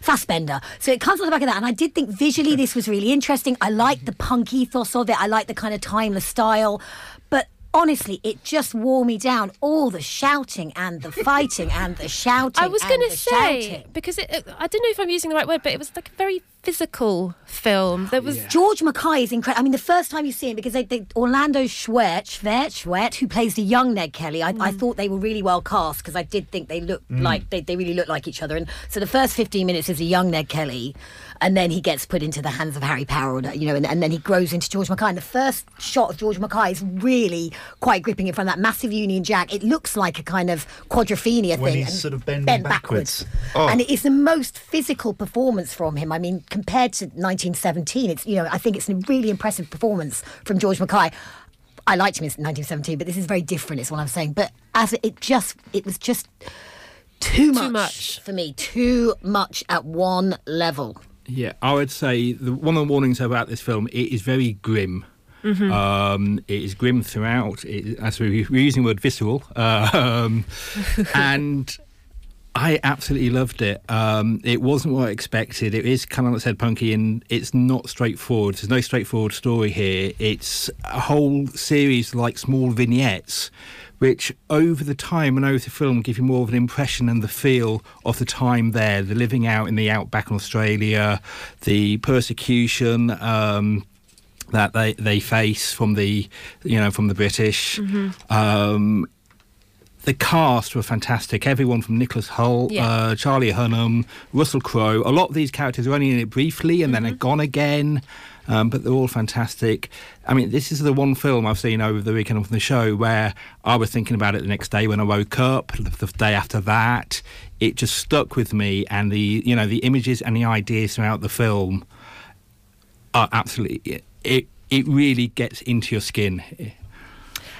Fassbender. So it comes on the back of that. And I did think visually this was really interesting. I like the punk ethos of it. I like the kind of timeless style. But honestly, it just wore me down. All the shouting and the fighting and the shouting. I was going to say because it, it- I don't know if I'm using the right word, but it was like a very physical film. There was George Mackay is incredible. I mean, the first time you see him, because they, they, Orlando Schwerdt, Schwerdt, Schwerdt, who plays the young Ned Kelly, I, I thought they were really well cast because I did think they looked Mm. like they, they really looked like each other. And so the first 15 minutes is a young Ned Kelly, and then he gets put into the hands of Harry Power, you know, and, and then he grows into George Mackay. And the first shot of George Mackay is really quite gripping in front of that massive Union Jack. It looks like a kind of quadrophenia When thing. he's sort of bending bent backwards. backwards. Oh. And it is the most physical performance from him. I mean, compared to 1917, it's you know I think it's a really impressive performance from George Mackay. I liked him in 1917, but this is very different. Is what I'm saying. But as it, it just, it was just too much, much. for me. Too much at one level. Yeah, I would say the, one of the warnings about this film it is very grim. Mhm. Um, it is grim throughout. It, as we, we're using the word visceral, um, and I absolutely loved it. Um, it wasn't what I expected. It is kind of like I said, punky, and it's not straightforward. There's no straightforward story here. It's a whole series like small vignettes, which over the time and over the film give you more of an impression and the feel of the time there, the living out in the outback in Australia, the persecution. Um, that they, they face from the you know from the British um, the cast were fantastic. Everyone from Nicholas Hoult, Yeah. uh, Charlie Hunnam, Russell Crowe. A lot of these characters are only in it briefly and then are gone again, um, but they're all fantastic. I mean, this is the one film I've seen over the weekend of the show where I was thinking about it the next day when I woke up, the, the day after that. It just stuck with me, and the you know the images and the ideas throughout the film are absolutely it. It really gets into your skin.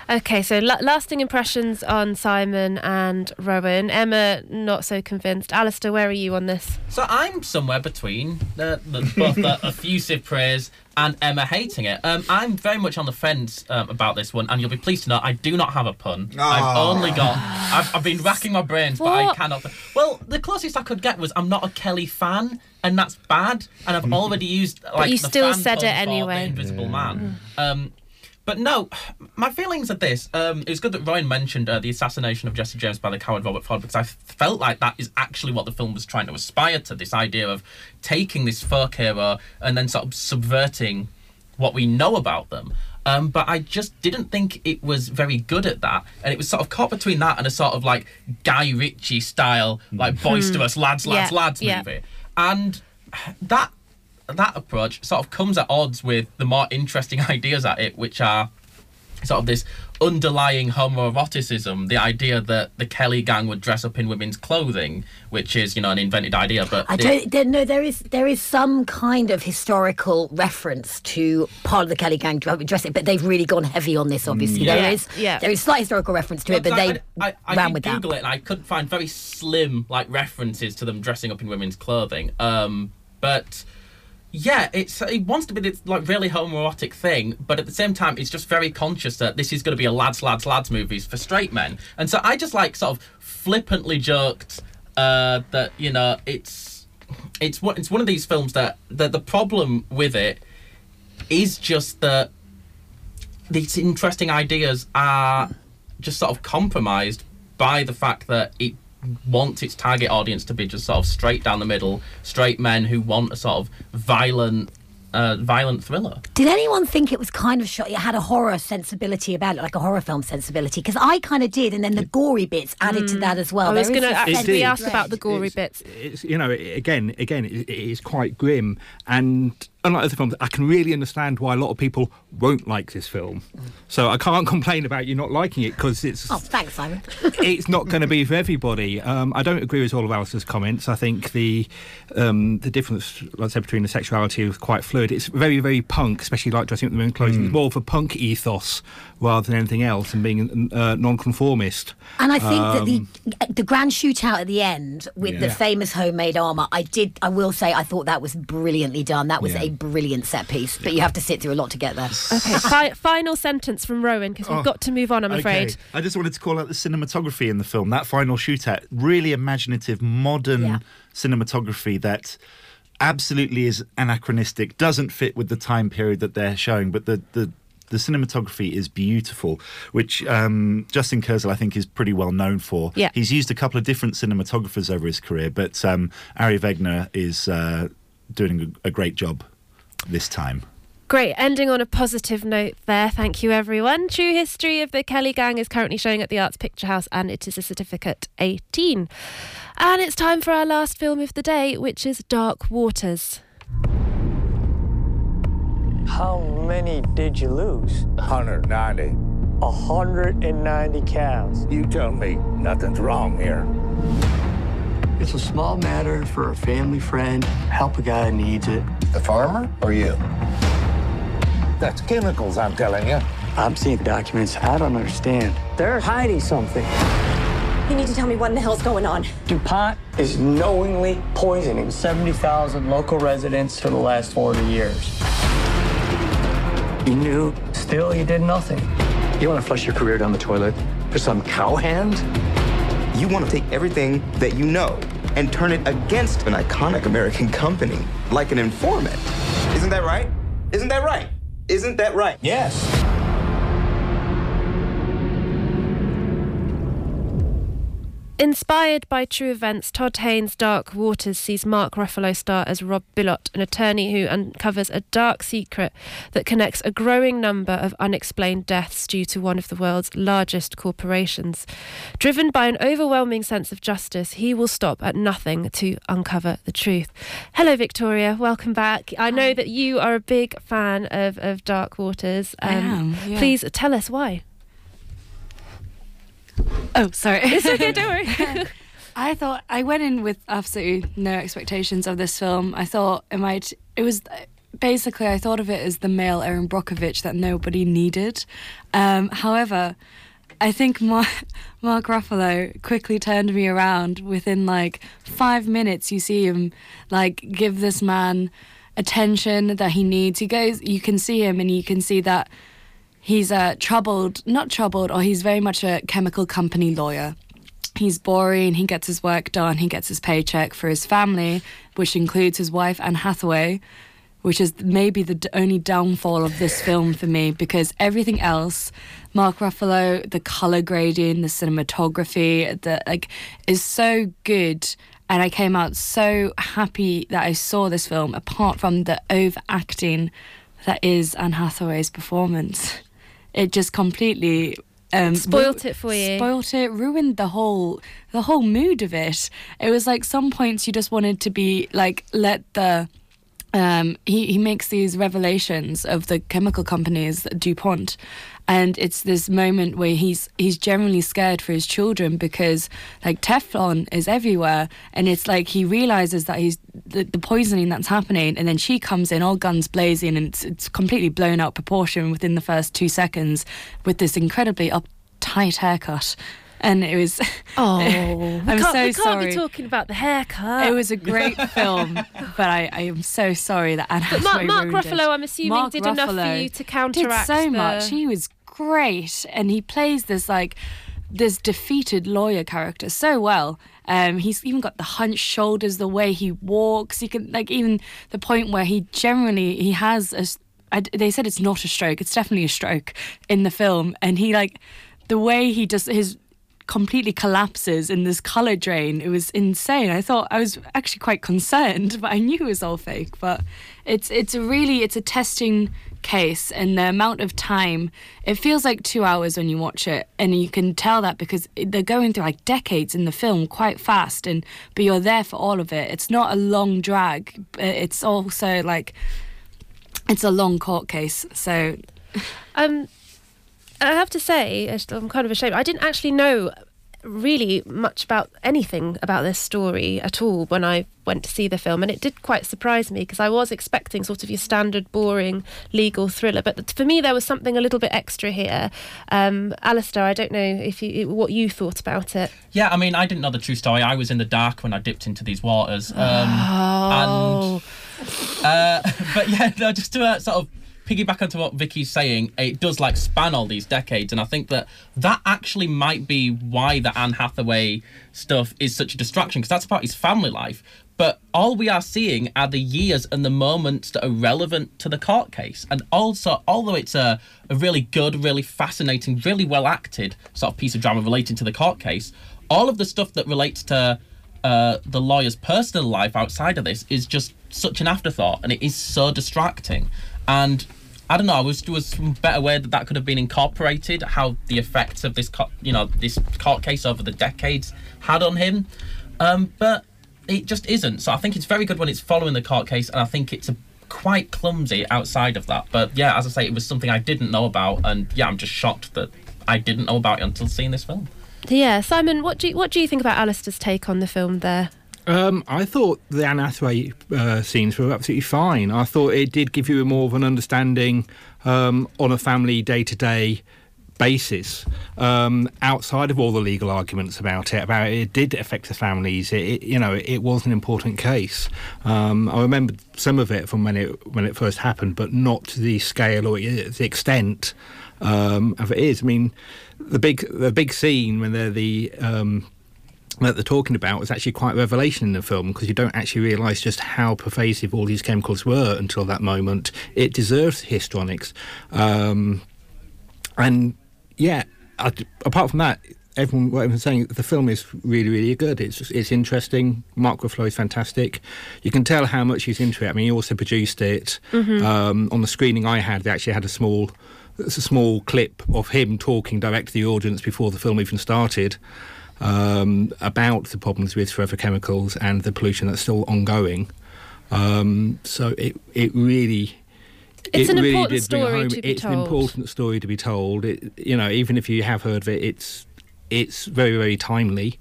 Okay, so la- lasting impressions on Simon and Rowan. Emma, not so convinced. Alistair, where are you on this? So I'm somewhere between the, the, both the effusive praise and Emma hating it. Um, I'm very much on the fence um, about this one, and you'll be pleased to know I do not have a pun. I've Oh. only got. I've, I've been racking my brains, but I cannot. Well, the closest I could get was I'm not a Kelly fan, and that's bad. And I've already used like you the still fan said it anyway. The Invisible Man. Um, but no, my feelings are this. Um, it was good that Ryan mentioned uh, the assassination of Jesse James by the coward Robert Ford because I felt like that is actually what the film was trying to aspire to this idea of taking this folk hero and then sort of subverting what we know about them. Um, but I just didn't think it was very good at that, and it was sort of caught between that and a sort of like Guy Ritchie style, like boisterous lads, lads, Yeah, lads yeah. movie, and that that approach sort of comes at odds with the more interesting ideas at it, which are sort of this underlying homoeroticism, the idea that the Kelly gang would dress up in women's clothing, which is, you know, an invented idea, but I don't there, no there is there is some kind of historical reference to part of the Kelly gang dressing, but they've really gone heavy on this. Obviously, Mm. Yeah. there is Yeah. there is slight historical reference to it, but Because they I, I, I ran did with that. Google it and I couldn't find very slim like references to them dressing up in women's clothing. Um, but yeah, it's it wants to be this like really homoerotic thing, but at the same time, it's just very conscious that this is going to be a lads, lads, lads movies for straight men. And so I just like sort of flippantly joked uh, that you know it's it's one it's one of these films that that the problem with it is just that these interesting ideas are just sort of compromised by the fact that it wants its target audience to be just sort of straight down the middle, straight men who want a sort of violent, uh, violent thriller. Did anyone think it was kind of shot? It had a horror sensibility about it, like a horror film sensibility, because I kind of did, and then the gory bits added to that as well. I was There is going to a sense actually of ask about the dread. gory bits. it's you know again again it, it is quite grim and unlike other films i can really understand why a lot of people won't like this film so i can't complain about you not liking it because it's Oh, thanks, Simon. it's not going to be for everybody. Um, I don't agree with all of Alice's comments. I think the um, the difference, like I said, between the sexuality is quite fluid. It's very, very punk, especially like dressing up the women clothing. It's more of a punk ethos rather than anything else, and being uh, non-conformist. And I think that Um, the the grand shootout at the end with the famous homemade armor, I did. I will say, I thought that was brilliantly done. That was Yeah. a brilliant set piece. But you have to sit through a lot to get there. Okay, fi- final sentence from Rowan because we've Oh, got to move on. I'm afraid. Okay. I just wanted to call out the cinematography in the film. That final shootout, really imaginative, modern Yeah. cinematography that absolutely is anachronistic, doesn't fit with the time period that they're showing, but the the the cinematography is beautiful, which um, Justin Kurzel, I think, is pretty well known for. Yeah. He's used a couple of different cinematographers over his career, but um, Ari Wegner is uh, doing a, a great job this time. Great, ending on a positive note there. Thank you, everyone. True History of the Kelly Gang is currently showing at the Arts Picture House and it is a certificate 18. And it's time for our last film of the day, which is Dark Waters. How many did you lose? 190. 190 cows. You tell me nothing's wrong here. It's a small matter for a family friend. Help a guy who needs it. The farmer or you? That's chemicals, I'm telling you. I'm seeing documents I don't understand. They're hiding something. You need to tell me what in the hell's going on. DuPont is knowingly poisoning 70,000 local residents for the last 40 years. You knew, still you did nothing. You want to flush your career down the toilet for some cowhand? You want to take everything that you know and turn it against an iconic American company, like an informant. Isn't that right? Isn't that right? Isn't that right? Yes. Inspired by true events, Todd Haynes' Dark Waters sees Mark Ruffalo star as Rob Bilott, an attorney who uncovers a dark secret that connects a growing number of unexplained deaths due to one of the world's largest corporations. Driven by an overwhelming sense of justice, he will stop at nothing to uncover the truth. Hello, Victoria. Welcome back. I know that you are a big fan of, of Dark Waters. Um, I am, yeah. Please tell us why. Oh, sorry. It's okay, don't worry. I thought I went in with absolutely no expectations of this film. I thought it might. It was basically I thought of it as the male Erin Brockovich that nobody needed. Um, however, I think Mark, Mark Ruffalo quickly turned me around. Within like five minutes, you see him like give this man attention that he needs. He goes. You can see him, and you can see that he's uh, troubled, not troubled, or he's very much a chemical company lawyer. He's boring, he gets his work done, he gets his paycheck for his family, which includes his wife, Anne Hathaway, which is maybe the only downfall of this film for me because everything else, Mark Ruffalo, the color grading, the cinematography, the like, is so good. And I came out so happy that I saw this film, apart from the overacting that is Anne Hathaway's performance. It just completely um, Spoilt it for you. Spoilt it, ruined the whole the whole mood of it. It was like some points you just wanted to be like let the um, he, he makes these revelations of the chemical companies DuPont. And it's this moment where he's he's generally scared for his children because like Teflon is everywhere. And it's like he realizes that he's the, the poisoning that's happening. And then she comes in all guns blazing and it's, it's completely blown out proportion within the first two seconds with this incredibly uptight haircut and it was. Oh, I'm we can't, so we can't sorry. be talking about the haircut. It was a great film, but I, I am so sorry that Anne But Mark, Mark. Ruffalo, I'm assuming, Mark did enough for you to counteract. Did so the- much. He was great, and he plays this like this defeated lawyer character so well. Um, he's even got the hunched shoulders, the way he walks. You can like even the point where he generally he has a. I, they said it's not a stroke. It's definitely a stroke in the film, and he like the way he does his completely collapses in this color drain. It was insane. I thought I was actually quite concerned, but I knew it was all fake. But it's it's a really it's a testing case, and the amount of time it feels like two hours when you watch it, and you can tell that because they're going through like decades in the film quite fast, and but you're there for all of it. It's not a long drag. but It's also like it's a long court case. So Um, I have to say, I'm kind of ashamed. I didn't actually know really much about anything about this story at all when I went to see the film, and it did quite surprise me because I was expecting sort of your standard boring legal thriller, but for me there was something a little bit extra here. Um, Alistair, I don't know if you what you thought about it. Yeah, I mean, I didn't know the true story. I was in the dark when I dipped into these waters. Um, Oh. And, uh, but yeah, no, just to uh, sort of piggyback onto what Vicky's saying, it does like span all these decades, and I think that that actually might be why the Anne Hathaway stuff is such a distraction because that's about his family life. But all we are seeing are the years and the moments that are relevant to the court case. And also, although it's a, a really good, really fascinating, really well acted sort of piece of drama relating to the court case, all of the stuff that relates to uh, the lawyer's personal life outside of this is just such an afterthought and it is so distracting. And I don't know, I was there was some better way that that could have been incorporated, how the effects of this, co- you know, this court case over the decades had on him. Um, but it just isn't. So I think it's very good when it's following the court case, and I think it's a quite clumsy outside of that. But yeah, as I say, it was something I didn't know about, and yeah, I'm just shocked that I didn't know about it until seeing this film. Yeah, Simon, what do you, what do you think about Alistair's take on the film there? Um, I thought the Anne Hathaway uh, scenes were absolutely fine. I thought it did give you more of an understanding um, on a family day to day basis um, outside of all the legal arguments about it about it did affect the families. It, it you know it was an important case. Um, I remember some of it from when it when it first happened but not the scale or the extent um, of it is. I mean the big the big scene when they're the um, that they're talking about was actually quite a revelation in the film because you don't actually realise just how pervasive all these chemicals were until that moment. It deserves histrionics. Um, and yeah, I, apart from that, everyone, what everyone's saying, the film is really, really good. It's it's interesting. Mark Ruffalo is fantastic. You can tell how much he's into it. I mean, he also produced it. Mhm. Um, on the screening I had, they actually had a small, it's a small clip of him talking direct to the audience before the film even started um, about the problems with forever chemicals and the pollution that's still ongoing. Um, so it it really. It's it an really important did bring story home. to be It's an told. important story to be told. It, you know, even if you have heard of it, it's it's very very timely,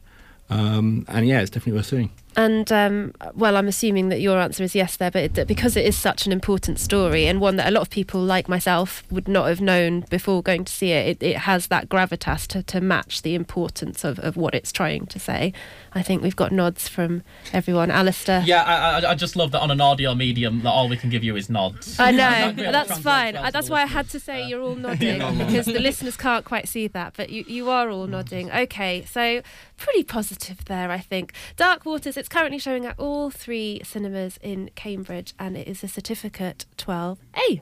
um, and yeah, it's definitely worth seeing. And um, well, I'm assuming that your answer is yes there, but it, because it is such an important story and one that a lot of people like myself would not have known before going to see it, it, it has that gravitas to, to match the importance of, of what it's trying to say. I think we've got nods from everyone. Alistair. Yeah, I, I, I just love that on an audio medium that all we can give you is nods. I know. That's fine. well that's why I had to say you're all nodding because the listeners can't quite see that, but you, you are all nodding. Okay, so pretty positive there, I think. Dark Waters, it's currently showing at all three cinemas in Cambridge and it is a certificate 12A.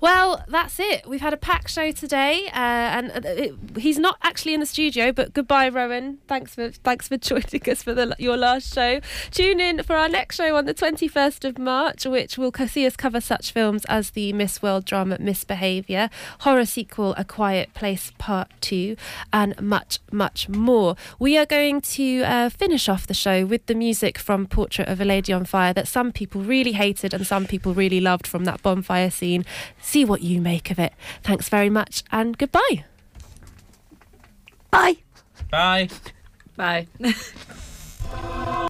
Well, that's it. We've had a packed show today, uh, and uh, it, he's not actually in the studio. But goodbye, Rowan. Thanks for thanks for joining us for the, your last show. Tune in for our next show on the twenty first of March, which will see us cover such films as the Miss World drama Misbehaviour, horror sequel A Quiet Place Part Two, and much much more. We are going to uh, finish off the show with the music from Portrait of a Lady on Fire that some people really hated and some people really loved from that bonfire scene. See what you make of it. Thanks very much and goodbye. Bye. Bye. Bye.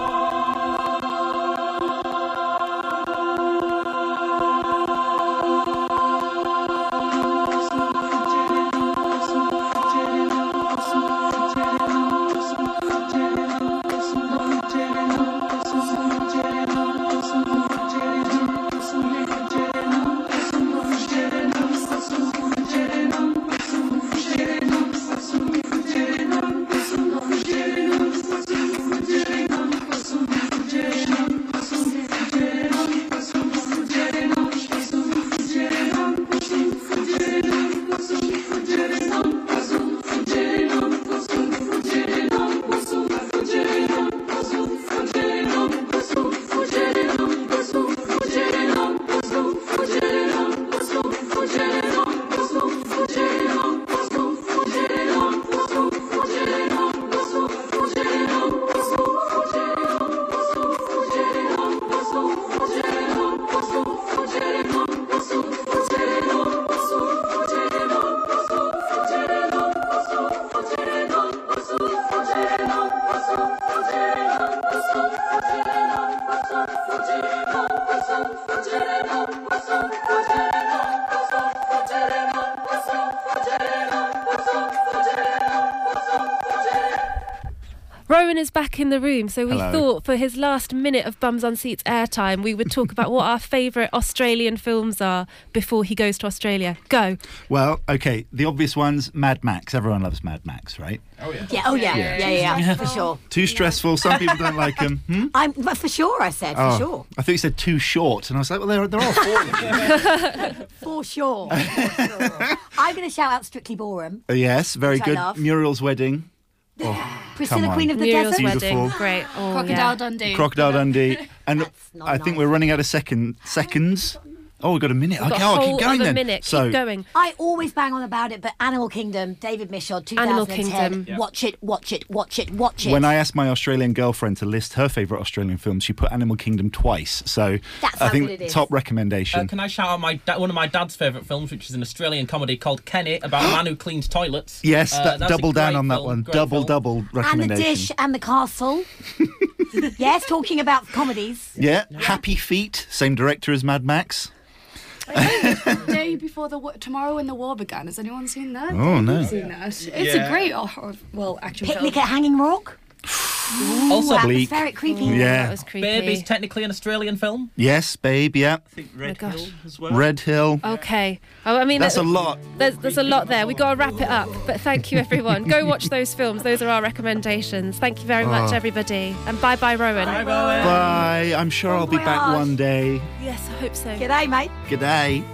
Rowan is back in the room, so we Hello. thought for his last minute of Bums on Seats airtime, we would talk about what our favourite Australian films are before he goes to Australia. Go. Well, okay, the obvious ones Mad Max. Everyone loves Mad Max, right? Oh yeah. Yeah. Oh yeah. Yeah. Yeah. Yeah. yeah, for sure. Too stressful. Some people don't like them. Hmm? I'm but for sure. I said for Oh, sure. I thought you said too short, and I was like, well, there, are there are four of them. For sure. For sure. I'm going to shout out Strictly Ballroom. Uh, yes, very Which I good. love. Muriel's wedding. Oh, Priscilla, come. Queen of the Muriel's Desert. wedding. Beautiful. Great. Oh, Crocodile yeah. Dundee. Crocodile Dundee, and not I think we're running out of second seconds. Oh, we've got a minute. We've okay, got a I'll whole keep going other then. minute. So, Keep going. I always bang on about it, but Animal Kingdom, David Michôd, 2010. Animal Kingdom. Yeah. Watch it, watch it, watch it, watch it. when I asked my Australian girlfriend to list her favourite Australian films, she put Animal Kingdom twice. So That's I how think good it is. top Uh, recommendation. can I shout out my da- one of my dad's favourite films, which is an Australian comedy called Kenny about a man who cleans toilets. yes, Uh, that, that's a double down great on that film, one. great Double, film. double and the recommendation. dish and the castle. yes, talking about comedies. Yeah, Happy Feet, same director as Mad Max. Day before the wa- tomorrow when the war began. Has anyone seen that? Oh, no. I've seen that. It's Yeah. a great horror. Well, action Picnic film. at Hanging Rock. Also, Ooh, Bleak. atmospheric, creepy. Yeah. That was creepy. Babe is technically an Australian film. Yes, Babe, yeah. I think Red oh Red gosh. Hill as well. Red Hill. Okay. Oh, I mean, That's a uh, lot. There's, there's a lot there. we got to wrap it up. But thank you, everyone. Go watch those films. Those are our recommendations. Thank you very ah. much, Oh. everybody. And bye bye, Rowan. Bye, Rowan. Bye. I'm sure I'll be back oh voyage. one day. Yes, I hope so. G'day, mate. Good day.